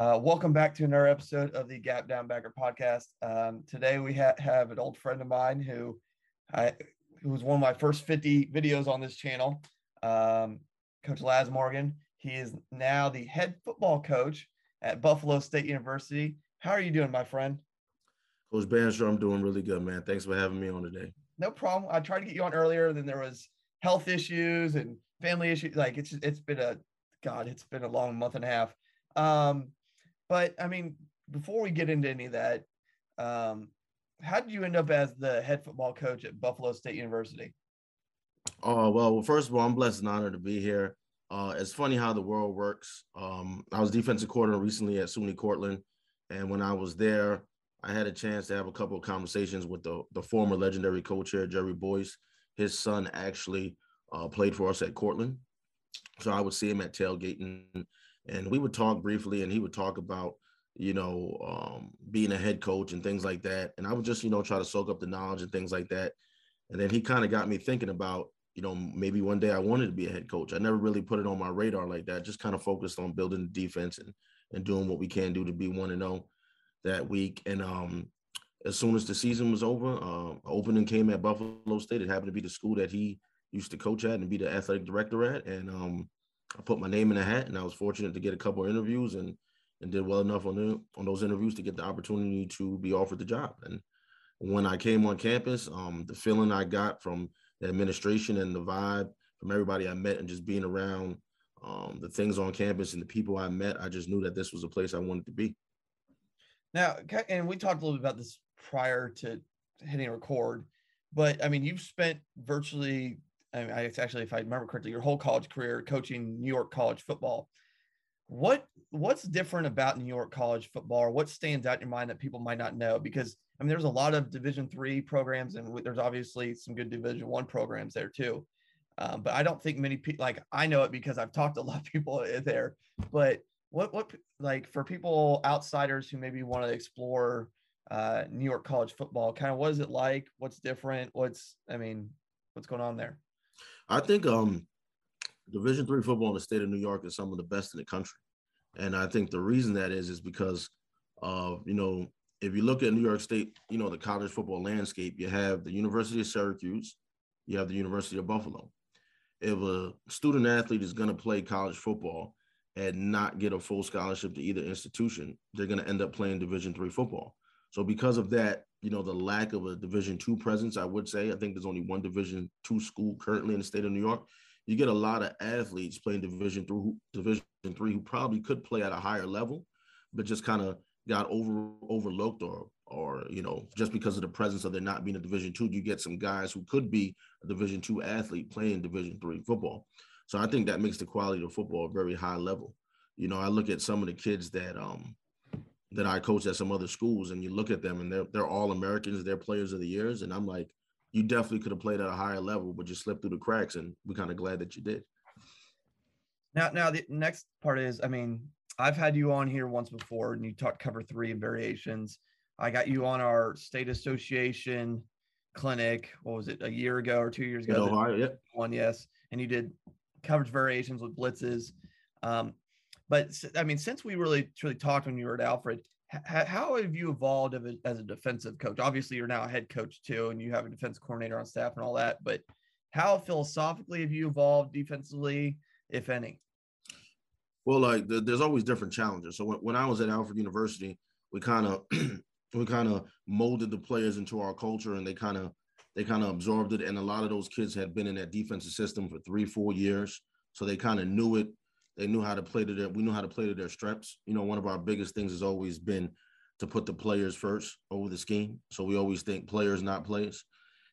Uh, welcome back to another episode of the Gap Down Backer podcast. Um, today we ha- have an old friend of mine who I who was one of my first 50 videos on this channel, um, Coach Laz Morgan. He is now the head football coach at Buffalo State University. How are you doing, my friend? Coach Bannister, I'm doing really good, man. Thanks for having me on today. No problem. I tried to get you on earlier, then there was health issues and family issues. Like it's it's been a God, it's been a long month and a half. Um, but I mean, before we get into any of that, um, how did you end up as the head football coach at Buffalo State University? Oh well, first of all, I'm blessed and honored to be here. Uh, it's funny how the world works. Um, I was defensive coordinator recently at SUNY Cortland, and when I was there, I had a chance to have a couple of conversations with the the former legendary coach here, Jerry Boyes. His son actually uh, played for us at Cortland, so I would see him at tailgating and we would talk briefly and he would talk about you know um, being a head coach and things like that. And i would just you know try to soak up the knowledge and things like that. And then he kind of got me thinking about you know maybe one day i wanted to be a head coach. I never really put it on my radar like that just kind of focused on building the defense and and doing what we can do to be one and zero that week. And um as soon as the season was over uh, opening came at buffalo state. It happened to be the school that he used to coach at and be the athletic director at. And um I put my name in a hat, and I was fortunate to get a couple of interviews and and did well enough on the, on those interviews to get the opportunity to be offered the job. And when I came on campus, um, the feeling I got from the administration and the vibe from everybody I met, and just being around um, the things on campus and the people I met, I just knew that this was a place I wanted to be. Now, and we talked a little bit about this prior to hitting record, but I mean, you've spent virtually I mean, it's actually, if I remember correctly, your whole college career coaching New York college football. What what's different about New York college football, or what stands out in your mind that people might not know? Because I mean, there's a lot of Division three programs, and there's obviously some good Division one programs there too. Um, but I don't think many people like I know it because I've talked to a lot of people there. But what what like for people outsiders who maybe want to explore uh, New York college football, kind of what is it like? What's different? What's I mean, what's going on there? I think um, Division three football in the state of New York is some of the best in the country, and I think the reason that is is because of you know if you look at New York State, you know the college football landscape, you have the University of Syracuse, you have the University of Buffalo. If a student athlete is going to play college football and not get a full scholarship to either institution, they're going to end up playing Division three football. So because of that, you know, the lack of a Division two presence, I would say, I think there's only one Division two school currently in the state of New York. You get a lot of athletes playing Division through Division three who probably could play at a higher level, but just kind of got over overlooked or or you know just because of the presence of there not being a division two you get some guys who could be a division two athlete playing division three football. So i think that makes the quality of football very high level. You know i look at some of the kids that um that I coach at some other schools, and you look at them and they're they're all Americans, they're players of the years, and I'm like, you definitely could have played at a higher level, but you slipped through the cracks, and we're kind of glad that you did. Now, now the next part is, I mean, I've had you on here once before, and you talked cover three and variations. I got you on our state association clinic. What was it? A year ago or two years ago? Ohio, yeah. One, yes. And you did coverage variations with blitzes. Um, but I mean, since we really truly talked when you were at Alfred, how have you evolved as a defensive coach? Obviously, you're now a head coach too, and you have a defense coordinator on staff and all that. But how philosophically have you evolved defensively, if any? Well, like the, there's always different challenges. So when, when I was at Alfred University, we kind of we kind of molded the players into our culture, and they kind of they kind of absorbed it. And a lot of those kids had been in that defensive system for three, four years, so they kind of knew it. They knew how to play to their. We knew how to play to their strengths. You know, one of our biggest things has always been to put the players first over the scheme. So we always think players, not plays.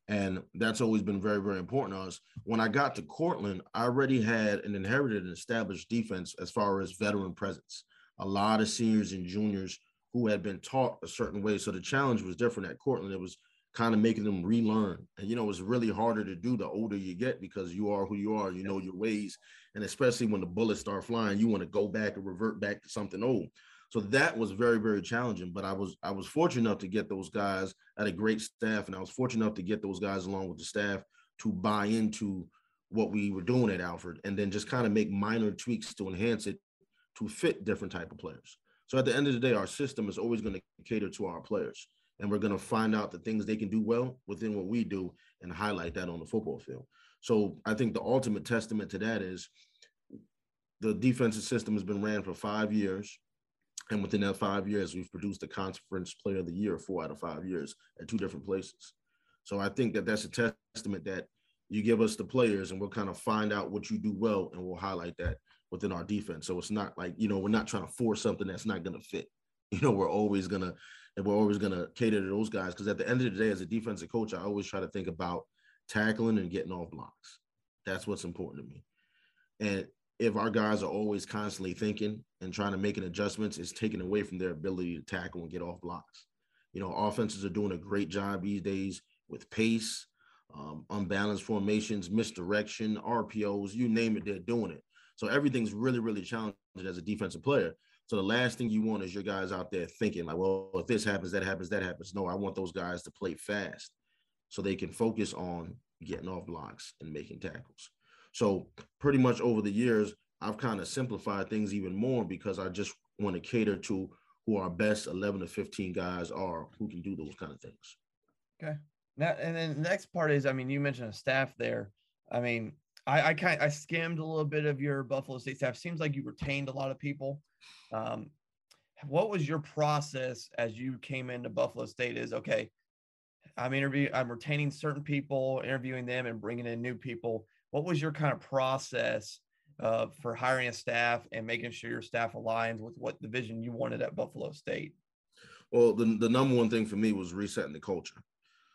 And that's always been very, very important to us. When I got to Cortland, I already had an inherited and established defense as far as veteran presence. A lot of seniors and juniors who had been taught a certain way. So the challenge was different at Cortland. It was kind of making them relearn. And, you know, it's really harder to do the older you get because you are who you are, you know your ways. And especially when the bullets start flying, you want to go back and revert back to something old. So that was very, very challenging. But I was I was fortunate enough to get those guys at a great staff, and I was fortunate enough to get those guys along with the staff to buy into what we were doing at Alfred, and then just kind of make minor tweaks to enhance it to fit different type of players. So at the end of the day, our system is always going to cater to our players, and we're going to find out the things they can do well within what we do and highlight that on the football field. So I think the ultimate testament to that is the defensive system has been ran for five years. And within that five years, we've produced a conference player of the year four out of five years at two different places. So I think that that's a testament that you give us the players and we'll kind of find out what you do well and we'll highlight that within our defense. So it's not like, you know, we're not trying to force something that's not going to fit. You know, we're always going to, and we're always going to cater to those guys. Cause at the end of the day, as a defensive coach, I always try to think about tackling and getting off blocks. That's what's important to me. And if our guys are always constantly thinking and trying to make an adjustments, it's taken away from their ability to tackle and get off blocks. You know, offenses are doing a great job these days with pace, um, unbalanced formations, misdirection, RPOs, you name it, they're doing it. So everything's really, really challenging as a defensive player. So the last thing you want is your guys out there thinking like, well, if this happens, that happens, that happens. No, I want those guys to play fast so they can focus on getting off blocks and making tackles. So pretty much over the years, I've kind of simplified things even more because I just want to cater to who our best 11 to 15 guys are who can do those kind of things. Okay. Now, and then the next part is, I mean, you mentioned a staff there. I mean, I, I kind I skimmed a little bit of your Buffalo State staff. Seems like you retained a lot of people. Um, what was your process as you came into Buffalo State? Is okay. I'm interviewing. I'm retaining certain people, interviewing them, and bringing in new people what was your kind of process uh, for hiring a staff and making sure your staff aligns with what the vision you wanted at Buffalo State? Well, the, the number one thing for me was resetting the culture.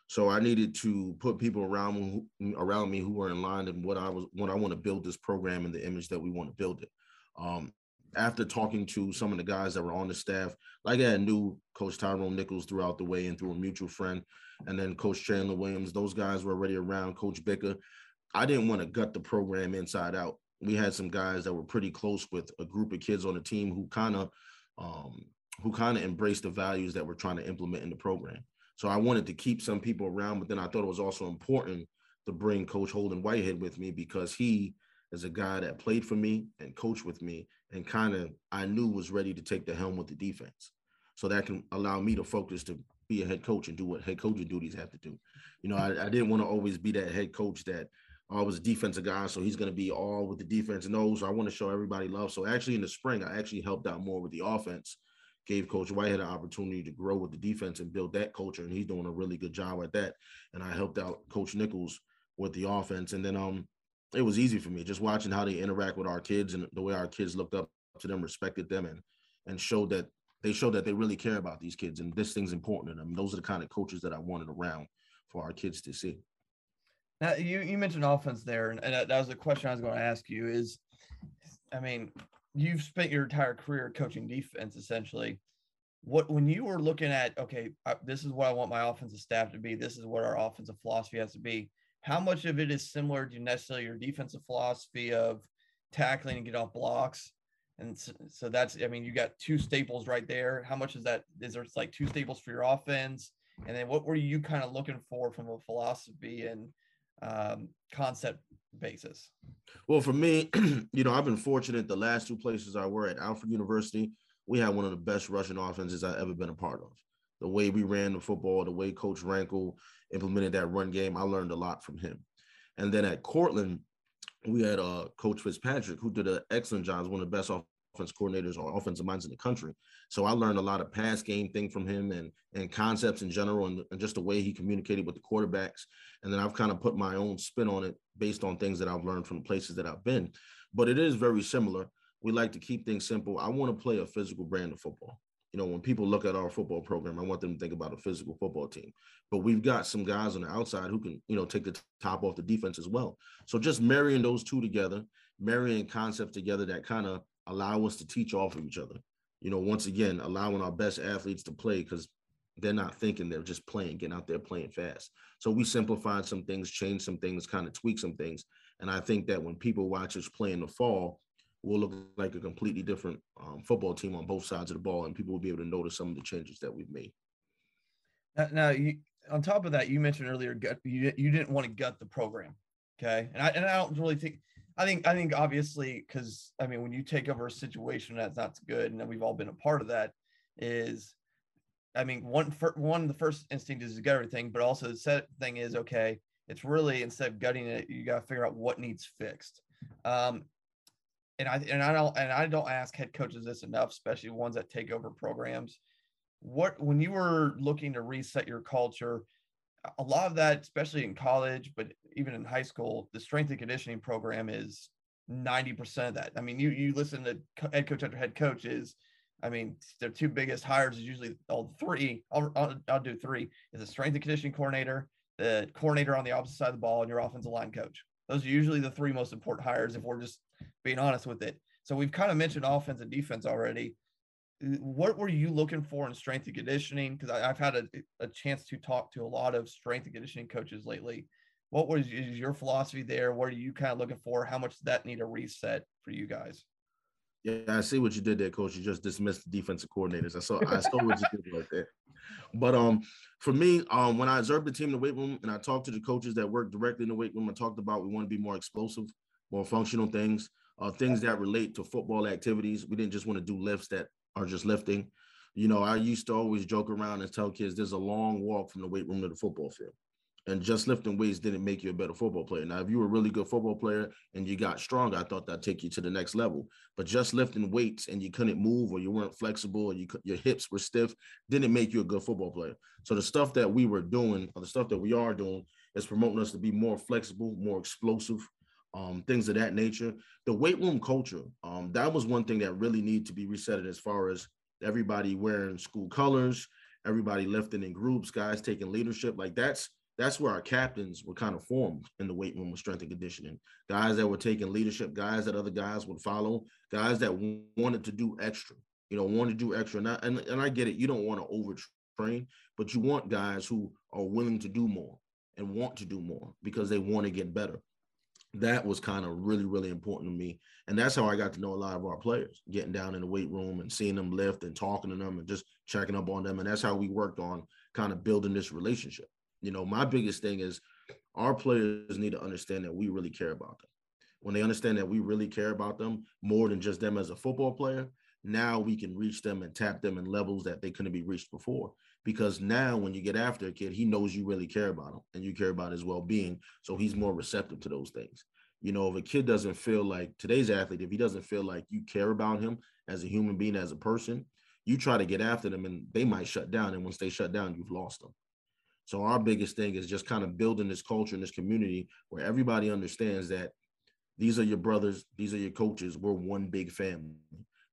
So I needed to put people around me, around me who were in line and what I was what I want to build this program and the image that we want to build it. Um, after talking to some of the guys that were on the staff, like I knew Coach Tyrone Nichols throughout the way and through a mutual friend, and then Coach Chandler Williams, those guys were already around. Coach Bicker, I didn't want to gut the program inside out. We had some guys that were pretty close with a group of kids on the team who kind of um, who kind of embraced the values that we're trying to implement in the program. So I wanted to keep some people around, but then I thought it was also important to bring Coach Holden Whitehead with me because he is a guy that played for me and coached with me and kind of I knew was ready to take the helm with the defense. So that can allow me to focus to be a head coach and do what head coaching duties have to do. You know, I, I didn't want to always be that head coach that oh, I was a defensive guy, so he's going to be all with the defense those. So I want to show everybody love. So actually, in the spring, I actually helped out more with the offense. Gave Coach Whitehead an opportunity to grow with the defense and build that culture, and he's doing a really good job at that. And I helped out Coach Nichols with the offense, and then um, it was easy for me just watching how they interact with our kids and the way our kids looked up to them, respected them, and and showed that they showed that they really care about these kids and this thing's important to them. Those are the kind of coaches that I wanted around for our kids to see. Now you you mentioned offense there, and, and that was the question I was going to ask you. Is I mean, you've spent your entire career coaching defense essentially. What when you were looking at okay, I, this is what I want my offensive staff to be. This is what our offensive philosophy has to be. How much of it is similar to necessarily your defensive philosophy of tackling and get off blocks. And so, so, that's, I mean, you got two staples right there. How much is that? Is there like two staples for your offense? And then what were you kind of looking for from a philosophy and um, concept basis? Well, for me, you know, I've been fortunate the last two places I were at Alfred University, we had one of the best rushing offenses I've ever been a part of. The way we ran the football, the way Coach Rankle implemented that run game, I learned a lot from him. And then at Cortland, we had uh, Coach Fitzpatrick, who did an excellent job, one of the best offense coordinators or offensive minds in the country. So I learned a lot of pass game thing from him and and concepts in general and, and just the way he communicated with the quarterbacks. And then I've kind of put my own spin on it based on things that I've learned from places that I've been. But it is very similar. We like to keep things simple. I want to play a physical brand of football. You know, when people look at our football program, I want them to think about a physical football team. But we've got some guys on the outside who can, you know, take the top off the defense as well. So just marrying those two together, marrying concepts together that kind of allow us to teach off of each other. You know, once again, allowing our best athletes to play because they're not thinking they're just playing, getting out there playing fast. So we simplified some things, changed some things, kind of tweak some things. And I think that when people watch us play in the fall, we'll look like a completely different um, football team on both sides of the ball, and people will be able to notice some of the changes that we've made. Now, now you, on top of that, you mentioned earlier, gut, you, you didn't want to gut the program. Okay. And I, and I don't really think, I think I think obviously because I mean when you take over a situation that's not good, and we've all been a part of that, is I mean one for, one the first instinct is to gut everything, but also the set thing is okay. It's really instead of gutting it, you got to figure out what needs fixed. Um, and I and I don't and I don't ask head coaches this enough, especially ones that take over programs. What when you were looking to reset your culture, a lot of that, especially in college, but even in high school, the strength and conditioning program is 90% of that. I mean, you you listen to head coach after head coaches. I mean, their two biggest hires is usually all three. I'll, I'll, I'll do three is a strength and conditioning coordinator, the coordinator on the opposite side of the ball, and your offensive line coach. Those are usually the three most important hires if we're just being honest with it. So we've kind of mentioned offense and defense already what were you looking for in strength and conditioning? Because I've had a, a chance to talk to a lot of strength and conditioning coaches lately. What was is your philosophy there? What are you kind of looking for? How much does that need a reset for you guys? Yeah, I see what you did there, coach. You just dismissed the defensive coordinators. I saw I saw what you did right there. But um, for me, um, when I observed the team in the weight room and I talked to the coaches that work directly in the weight room, I talked about we want to be more explosive, more functional things, uh, things that relate to football activities. We didn't just want to do lifts that are just lifting. You know, I used to always joke around and tell kids there's a long walk from the weight room to the football field. And just lifting weights didn't make you a better football player. Now, if you were a really good football player and you got stronger, I thought that'd take you to the next level. But just lifting weights and you couldn't move or you weren't flexible or you your hips were stiff didn't make you a good football player. So the stuff that we were doing, or the stuff that we are doing, is promoting us to be more flexible, more explosive, um, things of that nature. The weight room culture, um, that was one thing that really needed to be reset as far as everybody wearing school colors, everybody lifting in groups, guys taking leadership. Like that's that's where our captains were kind of formed in the weight room with strength and conditioning. Guys that were taking leadership, guys that other guys would follow, guys that wanted to do extra, you know, wanted to do extra. And I, and, and I get it, you don't want to overtrain, but you want guys who are willing to do more and want to do more because they want to get better that was kind of really, really important to me. And that's how I got to know a lot of our players, getting down in the weight room and seeing them lift and talking to them and just checking up on them. And that's how we worked on kind of building this relationship. You know, my biggest thing is our players need to understand that we really care about them. When they understand that we really care about them more than just them as a football player, now we can reach them and tap them in levels that they couldn't be reached before because now when you get after a kid, he knows you really care about him and you care about his well-being. So he's more receptive to those things. You know, if a kid doesn't feel like today's athlete, if he doesn't feel like you care about him as a human being, as a person, you try to get after them and they might shut down. And once they shut down, you've lost them. So our biggest thing is just kind of building this culture in this community where everybody understands that these are your brothers, these are your coaches. We're one big family.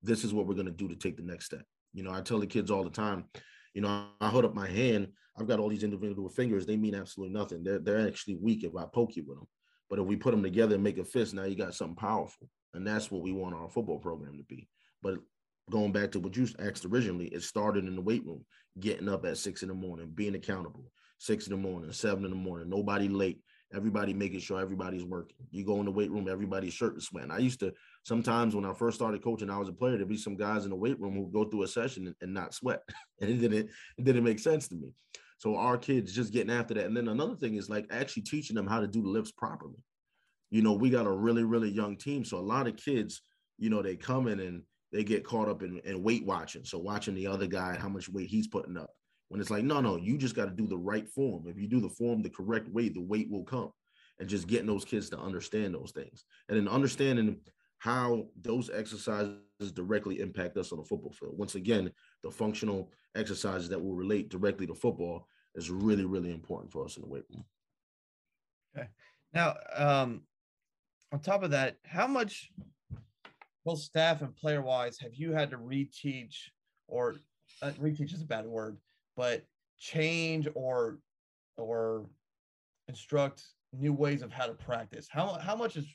This is what we're going to do to take the next step. You know, I tell the kids all the time, you know, I hold up my hand. I've got all these individual fingers. They mean absolutely nothing. They're they're actually weak if I poke you with them. But if we put them together and make a fist, now you got something powerful, and that's what we want our football program to be. But going back to what you asked originally, it started in the weight room, getting up at six in the morning, being accountable, six in the morning, seven in the morning, nobody late, everybody making sure everybody's working. You go in the weight room, everybody's shirt is sweating. I used to sometimes when I first started coaching, I was a player, there'd be some guys in the weight room who go through a session and, and not sweat. and it didn't it didn't make sense to me. So our kids just getting after that. And then another thing is like actually teaching them how to do the lifts properly. You know, we got a really, really young team. So a lot of kids, you know, they come in and they get caught up in, in weight watching. So watching the other guy, how much weight he's putting up. When it's like, no, no, you just got to do the right form. If you do the form the correct way, the weight will come. And just getting those kids to understand those things. And then understanding how those exercises directly impact us on the football field. Once again, the functional exercises that will relate directly to football is really, really important for us in the weight room. Okay. Now, um, on top of that, how much both staff and player wise have you had to reteach or uh, reteach is a bad word, but change or or instruct new ways of how to practice? How how much is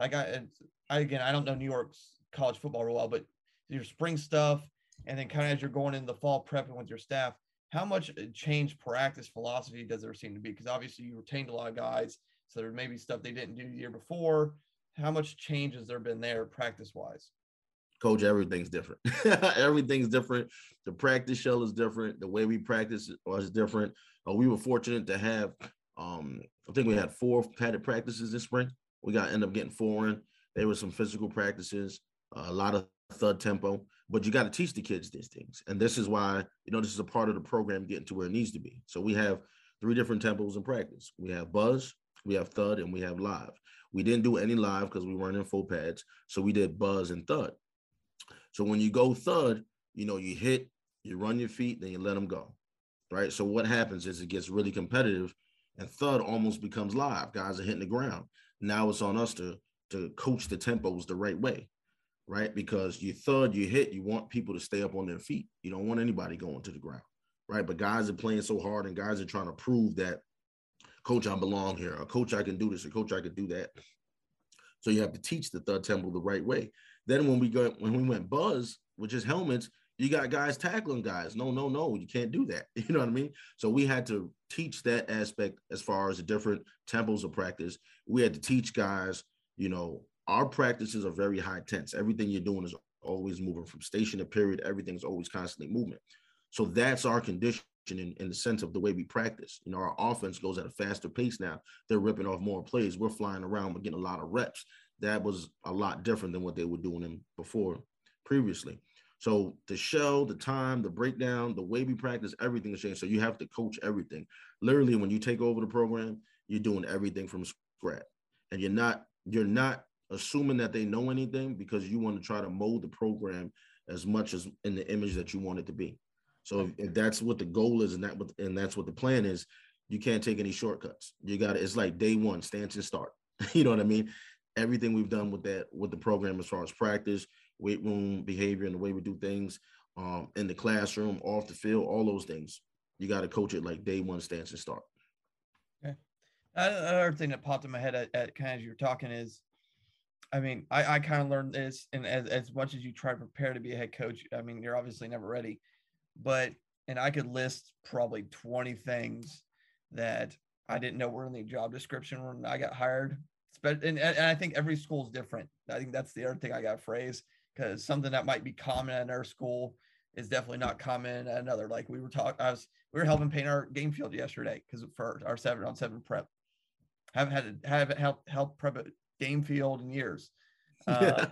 like I, I again I don't know New York's college football real well, but your spring stuff and then kind of as you're going into the fall prepping with your staff, how much change practice philosophy does there seem to be? Because obviously you retained a lot of guys, so there may be stuff they didn't do the year before. How much change has there been there practice wise? Coach, everything's different. everything's different. The practice shell is different. The way we practice was different. Uh, we were fortunate to have, um, I think we had four padded practices this spring. We got end up getting four in. There were some physical practices, a lot of thud tempo but you got to teach the kids these things. And this is why, you know, this is a part of the program getting to where it needs to be. So we have three different tempos in practice. We have buzz, we have thud, and we have live. We didn't do any live because we weren't in full pads. So we did buzz and thud. So when you go thud, you know, you hit, you run your feet, then you let them go. Right. So what happens is it gets really competitive and thud almost becomes live. Guys are hitting the ground. Now it's on us to to coach the tempos the right way right? Because you thud, you hit, you want people to stay up on their feet. You don't want anybody going to the ground, right? But guys are playing so hard and guys are trying to prove that, coach, I belong here, or coach, I can do this, or coach, I can do that. So you have to teach the thud tempo the right way. Then when we go when we went buzz, which is helmets, you got guys tackling guys. No, no, no, you can't do that. You know what I mean? So we had to teach that aspect as far as the different tempos of practice. We had to teach guys, you know, our practices are very high tense. Everything you're doing is always moving from station to period. Everything's always constantly moving. So that's our condition in, in the sense of the way we practice. You know, our offense goes at a faster pace now. They're ripping off more plays. We're flying around. We're getting a lot of reps. That was a lot different than what they were doing in before previously. So the show, the time, the breakdown, the way we practice, everything has changed. So you have to coach everything. Literally, when you take over the program, you're doing everything from scratch, and you're not you're not assuming that they know anything because you want to try to mold the program as much as in the image that you want it to be. So if, if that's what the goal is and that what, and that's what the plan is, you can't take any shortcuts. You got to, it's like day one, stance and start. you know what I mean? Everything we've done with that, with the program as far as practice, weight room behavior, and the way we do things um, in the classroom, off the field, all those things. You got to coach it like day one, stance and start. Okay. Another thing that popped in my head at, at kind of as you were talking is I mean, I, I kind of learned this, and as, as much as you try to prepare to be a head coach, I mean, you're obviously never ready. But, and I could list probably 20 things that I didn't know were in the job description when I got hired. And, and I think every school is different. I think that's the other thing I got phrase because something that might be common at our school is definitely not common at another. Like we were talking, I was, we were helping paint our game field yesterday because for our seven on seven prep. Haven't had to have it help prep a game field in years. Uh,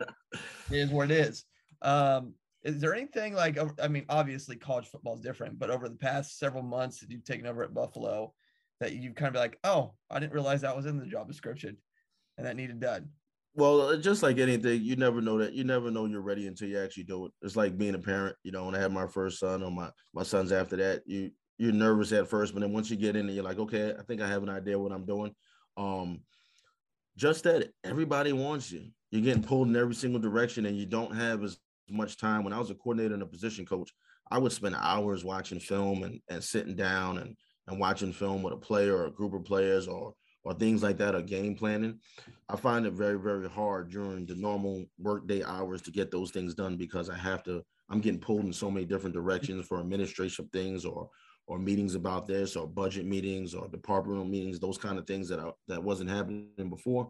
is what it is. Um, is there anything like I mean, obviously college football is different, but over the past several months that you've taken over at Buffalo, that you've kind of like, oh, I didn't realize that was in the job description, and that needed done. Well, uh, just like anything, you never know that you never know you're ready until you actually do it. It's like being a parent. You know, when I had my first son or my my sons after that, you you're nervous at first, but then once you get in, you're like, okay, I think I have an idea what I'm doing. Um, just that everybody wants you. You're getting pulled in every single direction, and you don't have as much time. When I was a coordinator and a position coach, I would spend hours watching film and, and sitting down and, and watching film with a player or a group of players or or things like that or game planning. I find it very, very hard during the normal workday hours to get those things done because I have to, I'm getting pulled in so many different directions for administration things or or meetings about this or budget meetings or departmental meetings, those kind of things that I, that wasn't happening before.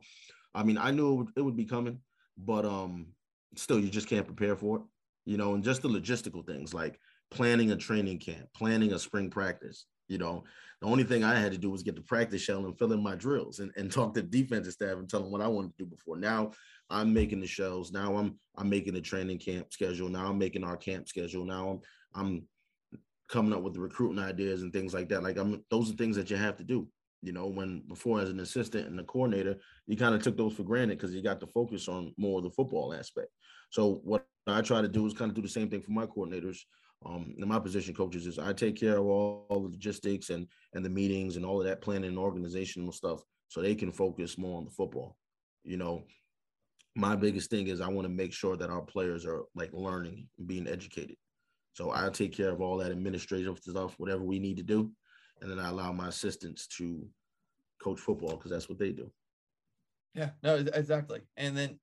I mean, I knew it would, it would be coming, but um, still, you just can't prepare for it, you know. And just the logistical things like planning a training camp, planning a spring practice. You know, the only thing I had to do was get the practice shell and fill in my drills and, and talk to the defensive staff and tell them what I wanted to do before. Now I'm making the shells. Now I'm I'm making the training camp schedule. Now I'm making our camp schedule. Now I'm I'm coming up with the recruiting ideas and things like that. Like I'm those are things that you have to do. You know, when before as an assistant and a coordinator, you kind of took those for granted because you got to focus on more of the football aspect. So what I try to do is kind of do the same thing for my coordinators. Um, and my position coaches is I take care of all, all the logistics and and the meetings and all of that planning and organizational stuff so they can focus more on the football. You know, my biggest thing is I want to make sure that our players are like learning and being educated. So I take care of all that administrative stuff, whatever we need to do, and then I allow my assistants to coach football because that's what they do. Yeah, no, exactly. And then,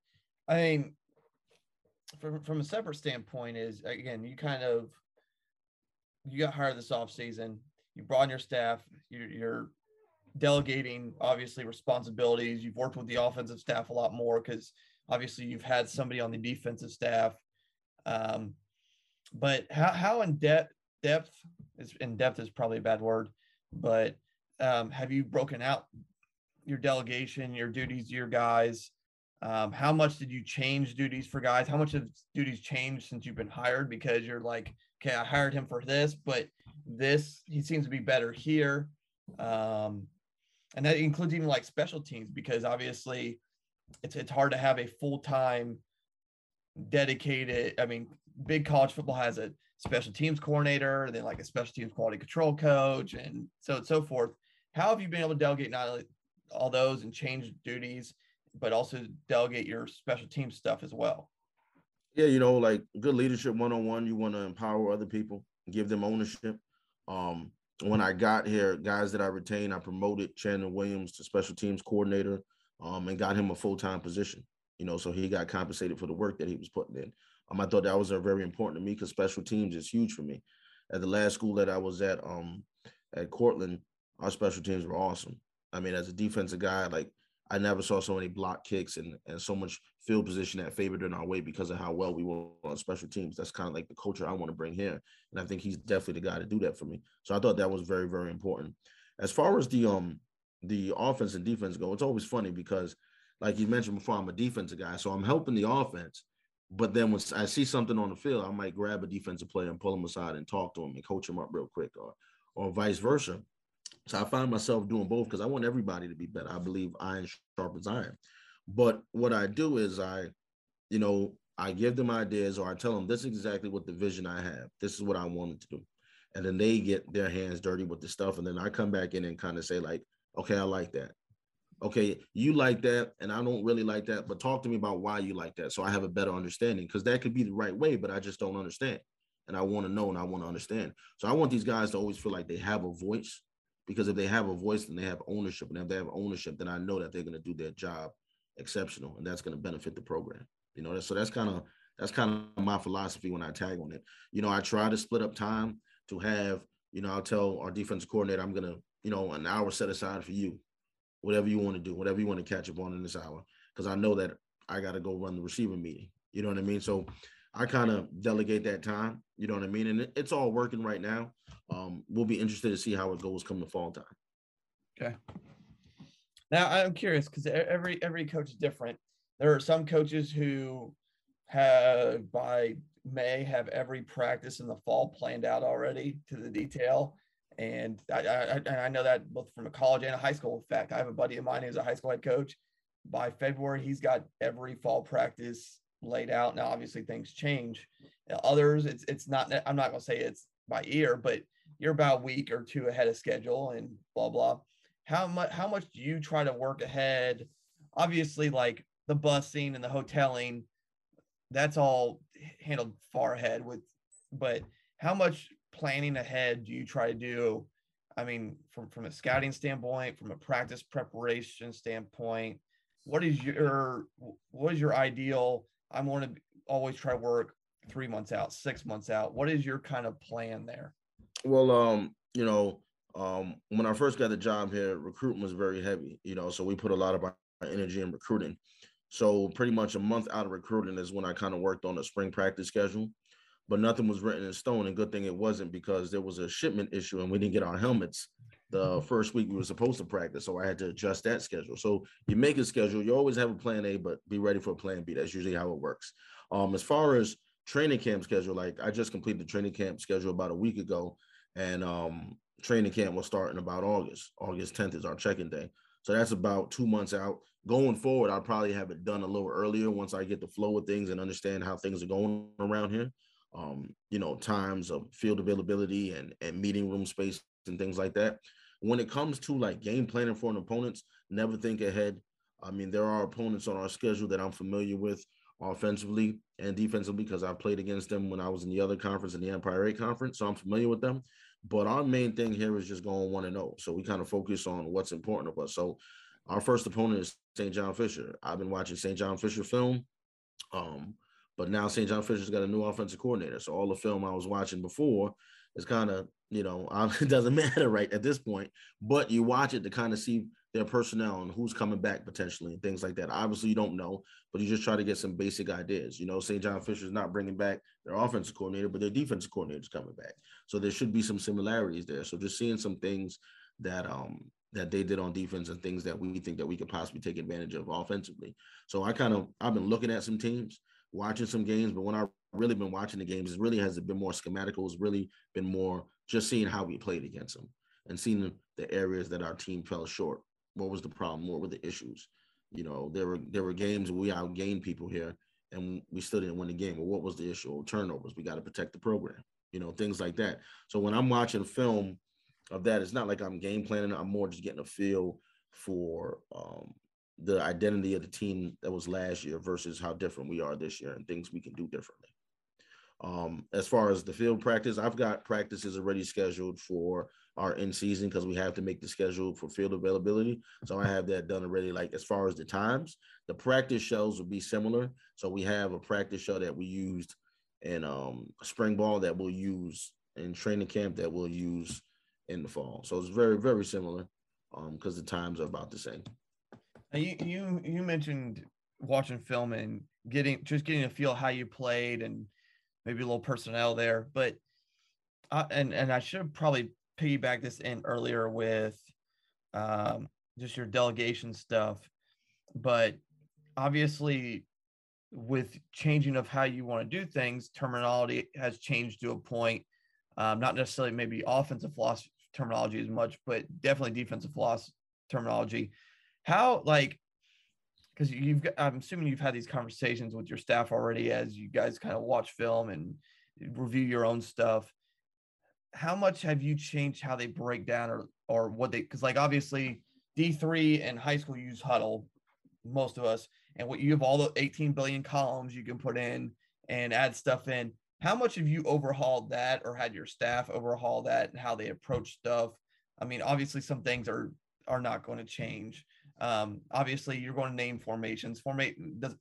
I mean, from from a separate standpoint, is again, you kind of you got hired this off season. You brought in your staff. You're, you're delegating obviously responsibilities. You've worked with the offensive staff a lot more because obviously you've had somebody on the defensive staff. Um, but how how in depth depth is in depth is probably a bad word, but um, have you broken out your delegation, your duties, your guys? Um, how much did you change duties for guys? How much have duties changed since you've been hired? Because you're like, okay, I hired him for this, but this he seems to be better here. Um, and that includes even like special teams because obviously it's it's hard to have a full time dedicated. I mean, big college football has a special teams coordinator, then like a special teams quality control coach, and so and so forth. How have you been able to delegate not only all those and change duties, but also delegate your special team stuff as well? Yeah, you know, like good leadership one on one, you want to empower other people, give them ownership. Um, when I got here, guys that I retained, I promoted Chandler Williams to special teams coordinator um, and got him a full time position. You know, so he got compensated for the work that he was putting in. Um, I thought that was very important to me because special teams is huge for me. At the last school that I was at, um, at Cortland, our special teams were awesome. I mean, as a defensive guy, like I never saw so many block kicks and, and so much field position that favored in our way because of how well we were on special teams. That's kind of like the culture I want to bring here. And I think he's definitely the guy to do that for me. So I thought that was very, very important. As far as the um the offense and defense go, it's always funny because like you mentioned before, I'm a defensive guy. So I'm helping the offense. But then when I see something on the field, I might grab a defensive player and pull him aside and talk to him and coach him up real quick or or vice versa. So I find myself doing both because I want everybody to be better. I believe iron sharpens iron. But what I do is I, you know, I give them ideas or I tell them this is exactly what the vision I have. This is what I wanted to do. And then they get their hands dirty with the stuff. And then I come back in and kind of say, like, okay, I like that. Okay, you like that, and I don't really like that, but talk to me about why you like that. So I have a better understanding because that could be the right way, but I just don't understand. And I want to know and I want to understand. So I want these guys to always feel like they have a voice because if they have a voice and they have ownership, and if they have ownership, then I know that they're going to do their job exceptional, and that's going to benefit the program. You know, so that's kind of that's kind of my philosophy when I tag on it. You know, I try to split up time to have. You know, I'll tell our defense coordinator, I'm gonna, you know, an hour set aside for you, whatever you want to do, whatever you want to catch up on in this hour, because I know that I got to go run the receiver meeting. You know what I mean? So I kind of delegate that time. You know what I mean? And it's all working right now. Um, we'll be interested to see how it goes come the fall time. Okay. Now I'm curious because every every coach is different. There are some coaches who have by May have every practice in the fall planned out already to the detail. And I, I, I know that both from a college and a high school. In fact, I have a buddy of mine who's a high school head coach. By February, he's got every fall practice laid out. Now, obviously, things change. Others, it's it's not. I'm not going to say it's by ear, but you're about a week or two ahead of schedule, and blah blah. How much? How much do you try to work ahead? Obviously, like the busing and the hoteling, that's all handled far ahead with. But how much planning ahead do you try to do? I mean, from from a scouting standpoint, from a practice preparation standpoint, what is your what is your ideal I want to always try to work three months out, six months out. What is your kind of plan there? Well, um, you know, um, when I first got the job here, recruitment was very heavy, you know, so we put a lot of our energy in recruiting. So pretty much a month out of recruiting is when I kind of worked on the spring practice schedule, but nothing was written in stone. And good thing it wasn't because there was a shipment issue and we didn't get our helmets the first week we were supposed to practice. So I had to adjust that schedule. So you make a schedule, you always have a plan A, but be ready for a plan B. That's usually how it works. Um, as far as training camp schedule, like I just completed the training camp schedule about a week ago, and um, training camp will start in about August. August 10th is our check-in day. So that's about two months out. Going forward, I'll probably have it done a little earlier once I get the flow of things and understand how things are going around here. Um, you know, times of field availability and, and meeting room space and things like that. When it comes to like game planning for an opponents, never think ahead. I mean, there are opponents on our schedule that I'm familiar with offensively and defensively because I played against them when I was in the other conference in the Empire 8 conference. So I'm familiar with them. But our main thing here is just going one and zero. Oh. So we kind of focus on what's important to us. So our first opponent is St. John Fisher. I've been watching St. John Fisher film. Um, but now St. John Fisher's got a new offensive coordinator. So all the film I was watching before is kind of, you know, it doesn't matter right at this point. But you watch it to kind of see their personnel and who's coming back potentially and things like that. Obviously, you don't know, but you just try to get some basic ideas. You know, St. John Fisher's not bringing back their offensive coordinator, but their defensive coordinator is coming back. So there should be some similarities there. So just seeing some things that um that they did on defense and things that we think that we could possibly take advantage of offensively. So I kind of I've been looking at some teams, watching some games, but when I really been watching the games, it really has been more schematical. It's really been more just seeing how we played against them and seeing the areas that our team fell short what was the problem? What were the issues? You know, there were there were games we outgained people here and we still didn't win the game. Well, what was the issue? turnovers. We got to protect the program. You know, things like that. So when I'm watching film of that, it's not like I'm game planning. I'm more just getting a feel for um, the identity of the team that was last year versus how different we are this year and things we can do differently. Um, as far as the field practice, I've got practices already scheduled for our in season because we have to make the schedule for field availability. So I have that done already. Like as far as the times, the practice shows will be similar. So we have a practice show that we used in um, spring ball that we'll use in training camp that we'll use in the fall. So it's very very similar because um, the times are about the same. You you you mentioned watching film and getting just getting a feel how you played and maybe a little personnel there, but. Uh, and and I should probably piggyback this in earlier with um, just your delegation stuff, but obviously with changing of how you want to do things, terminology has changed to a point. Um, not necessarily maybe offensive philosophy terminology as much, but definitely defensive philosophy terminology. How like because you've got, I'm assuming you've had these conversations with your staff already as you guys kind of watch film and review your own stuff how much have you changed how they break down or or what they because like obviously D3 and high school use Hudl, most of us, and what you have all the 18 billion columns you can put in and add stuff in. How much have you overhauled that or had your staff overhaul that and how they approach stuff? I mean, obviously some things are are not going to change. Um, obviously you're going to name formations. Formate does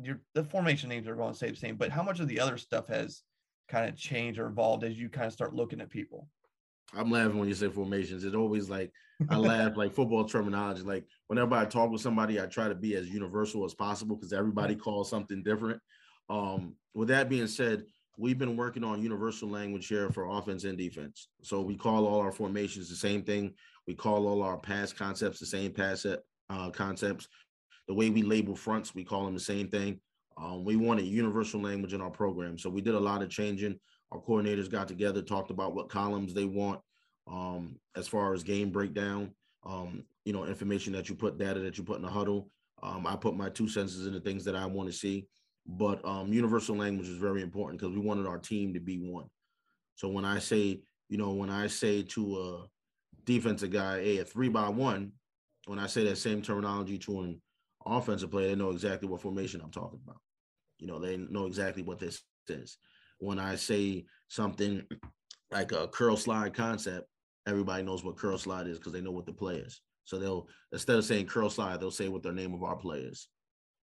your the formation names are going to stay the same, but how much of the other stuff has kind of changed or evolved as you kind of start looking at people? I'm laughing when you say formations. It's always like I laugh like football terminology. Like whenever I talk with somebody, I try to be as universal as possible because everybody calls something different. Um, with that being said, we've been working on universal language here for offense and defense. So we call all our formations the same thing. We call all our pass concepts the same pass uh, concepts. The way we label fronts, we call them the same thing. Um, we wanted universal language in our program. So we did a lot of changing. Our coordinators got together, talked about what columns they want um, as far as game breakdown, um, you know, information that you put, data that you put in the Hudl. Um, I put my two senses in the things that I want to see. But um, universal language is very important because we wanted our team to be one. So when I say, you know, when I say to a defensive guy, hey, a three by one, when I say that same terminology to an offensive player, they know exactly what formation I'm talking about. You know, they know exactly what this is. When I say something like a curl slide concept, everybody knows what curl slide is because they know what the play is. So they'll instead of saying curl slide, they'll say what their name of our play is,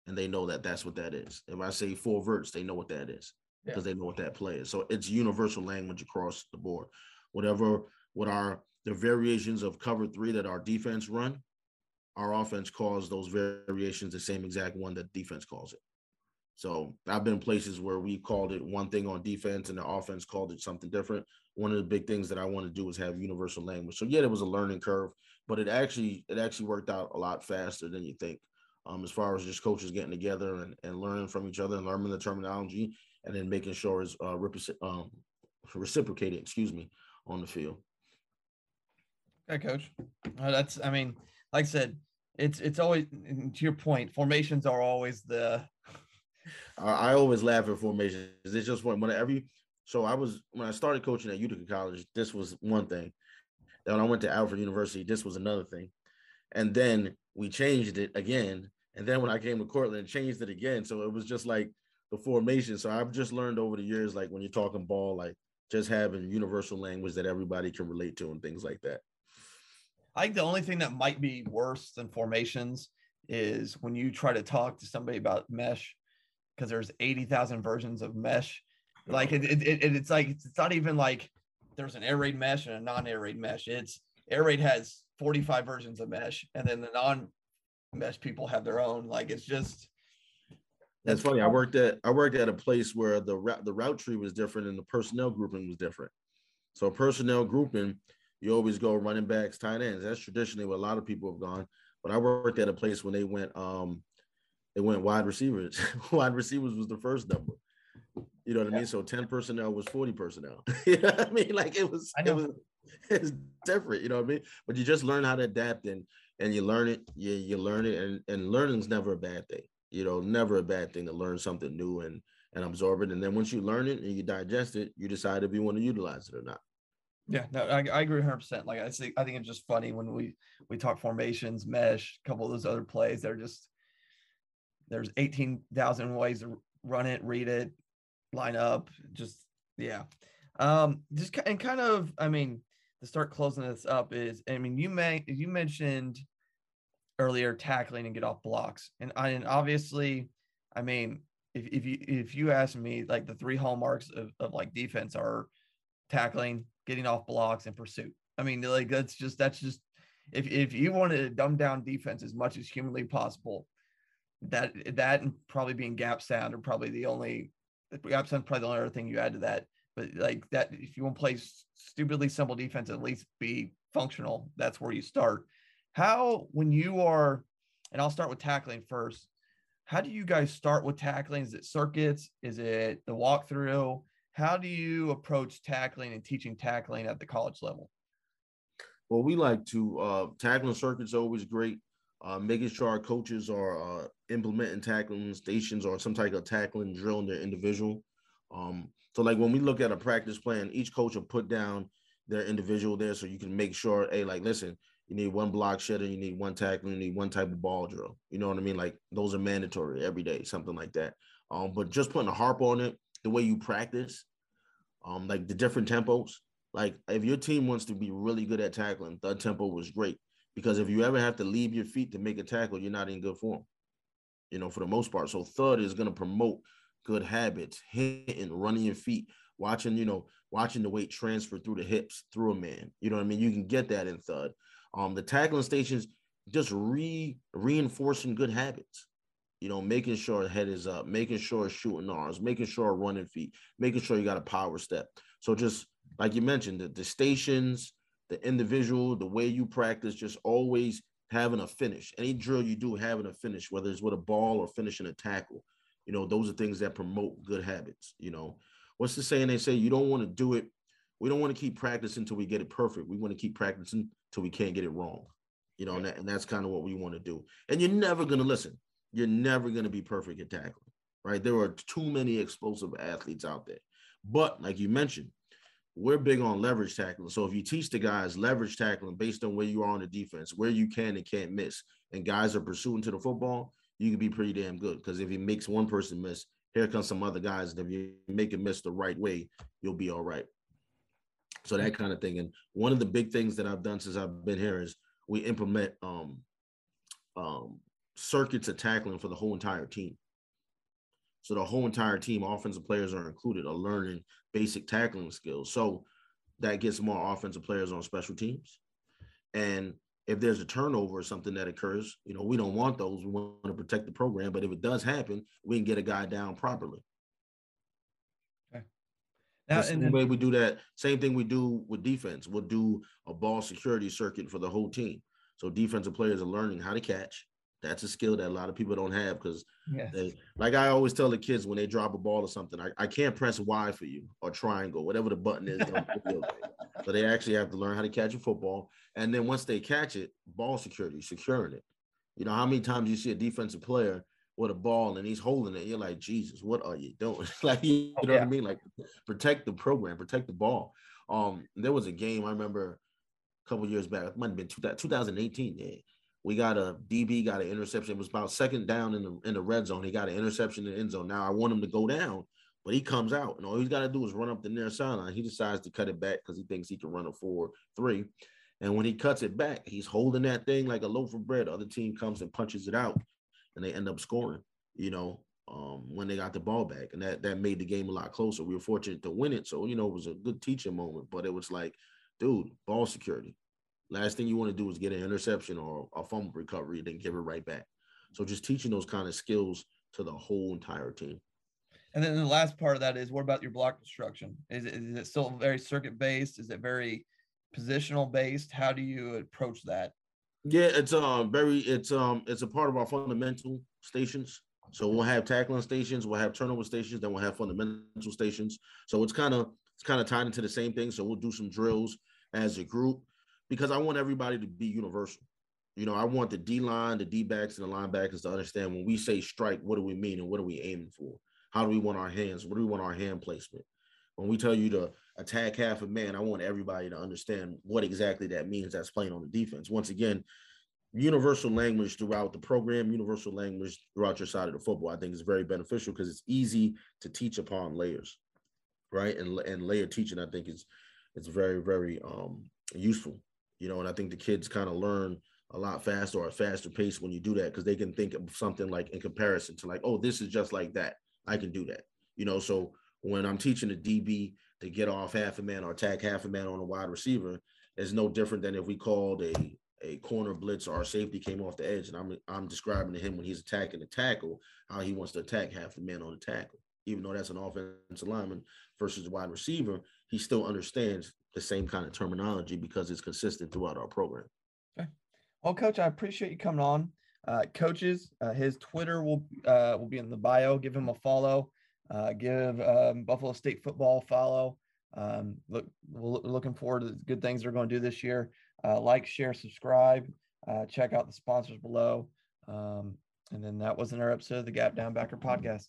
and they know that that's what that is. If I say four verts, they know what that is because yeah. they know what that play is. So it's universal language across the board. Whatever what are the variations of cover three that our defense run, our offense calls those variations the same exact one that defense calls it. So I've been places where we called it one thing on defense and the offense called it something different. One of the big things that I want to do is have universal language. So yeah, it was a learning curve, but it actually it actually worked out a lot faster than you think. Um, as far as just coaches getting together and, and learning from each other and learning the terminology and then making sure it's uh, um, reciprocated, excuse me, on the field. Okay, coach. Uh, that's I mean, like I said, it's it's always to your point, formations are always the I, always laugh at formations. It's just when whenever you so I was when I started coaching at Utica College, this was one thing. Then when I went to Alfred University, this was another thing. And then we changed it again. And then when I came to Cortland, changed it again. So it was just like the formation. So I've just learned over the years, like when you're talking ball, like just having universal language that everybody can relate to and things like that. I think the only thing that might be worse than formations is when you try to talk to somebody about mesh because there's 80,000 versions of mesh. Like it, it, it, it's like it's not even like there's an air raid mesh and a non-air raid mesh. It's air raid has 45 versions of mesh, and then the non-mesh people have their own. Like it's just that's funny. I worked at I worked at a place where the route the route tree was different and the personnel grouping was different. So personnel grouping, you always go running backs, tight ends. That's traditionally what a lot of people have gone. But I worked at a place when they went um it went wide receivers. wide receivers was the first number. You know what yeah. I mean? So 10 personnel was 40 personnel. you know what I mean? Like it was, it was it's different, you know what I mean? But you just learn how to adapt and and you learn it, you you learn it, and, and learning's never a bad thing. You know, never a bad thing to learn something new and and absorb it. And then once you learn it and you digest it, you decide if you want to utilize it or not. Yeah, no, I, I agree 100. percent Like I think I think it's just funny when we we talk formations, mesh, a couple of those other plays. They're just there's 18,000 ways to run it, read it, line up. Just, yeah. Um, just and kind of, I mean, to start closing this up is, I mean, you may, you mentioned earlier tackling and get off blocks. And I, and obviously, I mean, if, if you, if you ask me, like the three hallmarks of, of like defense are tackling, getting off blocks and pursuit. I mean, like that's just, that's just, if, if you want to dumb down defense as much as humanly possible, that that and probably being gap sound are probably the only gap sound probably the only other thing you add to that. But like that, if you want to play stupidly simple defense, at least be functional. That's where you start. How when you are, and I'll start with tackling first. How do you guys start with tackling? Is it circuits? Is it the walkthrough? How do you approach tackling and teaching tackling at the college level? Well, we like to uh, tackling circuits always great uh, making sure our coaches are uh, implementing tackling stations or some type of tackling drill in their individual. Um, so, like when we look at a practice plan, each coach will put down their individual there so you can make sure, hey, like, listen, you need one block shedder, you need one tackling, you need one type of ball drill. You know what I mean? Like those are mandatory every day, something like that. Um, but just putting a harp on it, the way you practice, um, like the different tempos. Like if your team wants to be really good at tackling, the tempo was great. Because if you ever have to leave your feet to make a tackle, you're not in good form, you know, for the most part. So thud is going to promote good habits, hitting, running your feet, watching, you know, watching the weight transfer through the hips, through a man. You know what I mean? You can get that in thud. Um, the tackling stations just re reinforcing good habits. You know, making sure head is up, making sure shooting arms, making sure running feet, making sure you got a power step. So just like you mentioned, the, the stations, the individual, the way you practice, just always having a finish. Any drill you do, having a finish, whether it's with a ball or finishing a tackle. You know, those are things that promote good habits. You know, what's the saying? They say you don't want to do it. We don't want to keep practicing until we get it perfect. We want to keep practicing until we can't get it wrong. You know, and, that, and that's kind of what we want to do. And you're never going to listen. You're never going to be perfect at tackling, right? There are too many explosive athletes out there. But like you mentioned, we're big on leverage tackling. So if you teach the guys leverage tackling based on where you are on the defense, where you can and can't miss, and guys are pursuing to the football, you can be pretty damn good. Because if he makes one person miss, here comes some other guys. And if you make it miss the right way, you'll be all right. So that kind of thing. And one of the big things that I've done since I've been here is we implement um, um, circuits of tackling for the whole entire team. So the whole entire team, offensive players are included, are learning basic tackling skills. So that gets more offensive players on special teams. And if there's a turnover or something that occurs, you know, we don't want those. We want to protect the program. But if it does happen, we can get a guy down properly. Okay. Now, the way we do that, same thing we do with defense. We'll do a ball security circuit for the whole team. So defensive players are learning how to catch. That's a skill that a lot of people don't have because yes. they, like I always tell the kids when they drop a ball or something, I, I can't press Y for you or triangle, whatever the button is. so they actually have to learn how to catch a football. And then once they catch it, ball security, securing it. You know, how many times you see a defensive player with a ball and he's holding it, you're like, Jesus, what are you doing? like, you know yeah. what I mean? Like, protect the program, protect the ball. Um, there was a game I remember a couple years back, it might have been 2018. Yeah we got a DB got an interception. It was about second down in the in the red zone. He got an interception in the end zone. Now I want him to go down, but he comes out, and all he's got to do is run up the near sideline. He decides to cut it back because he thinks he can run a four three. And when he cuts it back, he's holding that thing like a loaf of bread. The other team comes and punches it out, and they end up scoring. You know, um, when they got the ball back, and that that made the game a lot closer. We were fortunate to win it, so you know it was a good teaching moment. But it was like, dude, ball security. Last thing you want to do is get an interception or a fumble recovery and then give it right back. So just teaching those kind of skills to the whole entire team. And then the last part of that is what about your block construction? Is it, is it still very circuit based? Is it very positional based? How do you approach that? Yeah, it's um very it's um it's a part of our fundamental stations. So we'll have tackling stations, we'll have turnover stations, then we'll have fundamental stations. So it's kind of it's kind of tied into the same thing. So we'll do some drills as a group because I want everybody to be universal. You know, I want the D line, the D backs, and the linebackers to understand when we say strike, what do we mean and what are we aiming for? How do we want our hands? What do we want our hand placement? When we tell you to attack half a man, I want everybody to understand what exactly that means that's playing on the defense. Once again, universal language throughout the program, universal language throughout your side of the football, I think is very beneficial because it's easy to teach upon layers, right? And and layer teaching, I think is it's very very um, useful you know, and I think the kids kind of learn a lot faster or a faster pace when you do that because they can think of something like in comparison to like, oh, this is just like that. I can do that. You know, so when I'm teaching a DB to get off half a man or attack half a man on a wide receiver, it's no different than if we called a a corner blitz or our safety came off the edge and I'm I'm describing to him when he's attacking the tackle how he wants to attack half the man on the tackle. Even though that's an offensive lineman versus a wide receiver, he still understands the same kind of terminology because it's consistent throughout our program. Okay. Well, Coach, I appreciate you coming on. Uh, coaches, uh, his Twitter will uh, will be in the bio. Give him a follow. Uh, give um, Buffalo State football follow. Um, look, we're looking forward to the good things they're going to do this year. Uh, like, share, subscribe. Uh, check out the sponsors below. Um, and then that was another episode of the Gap Down Backer podcast.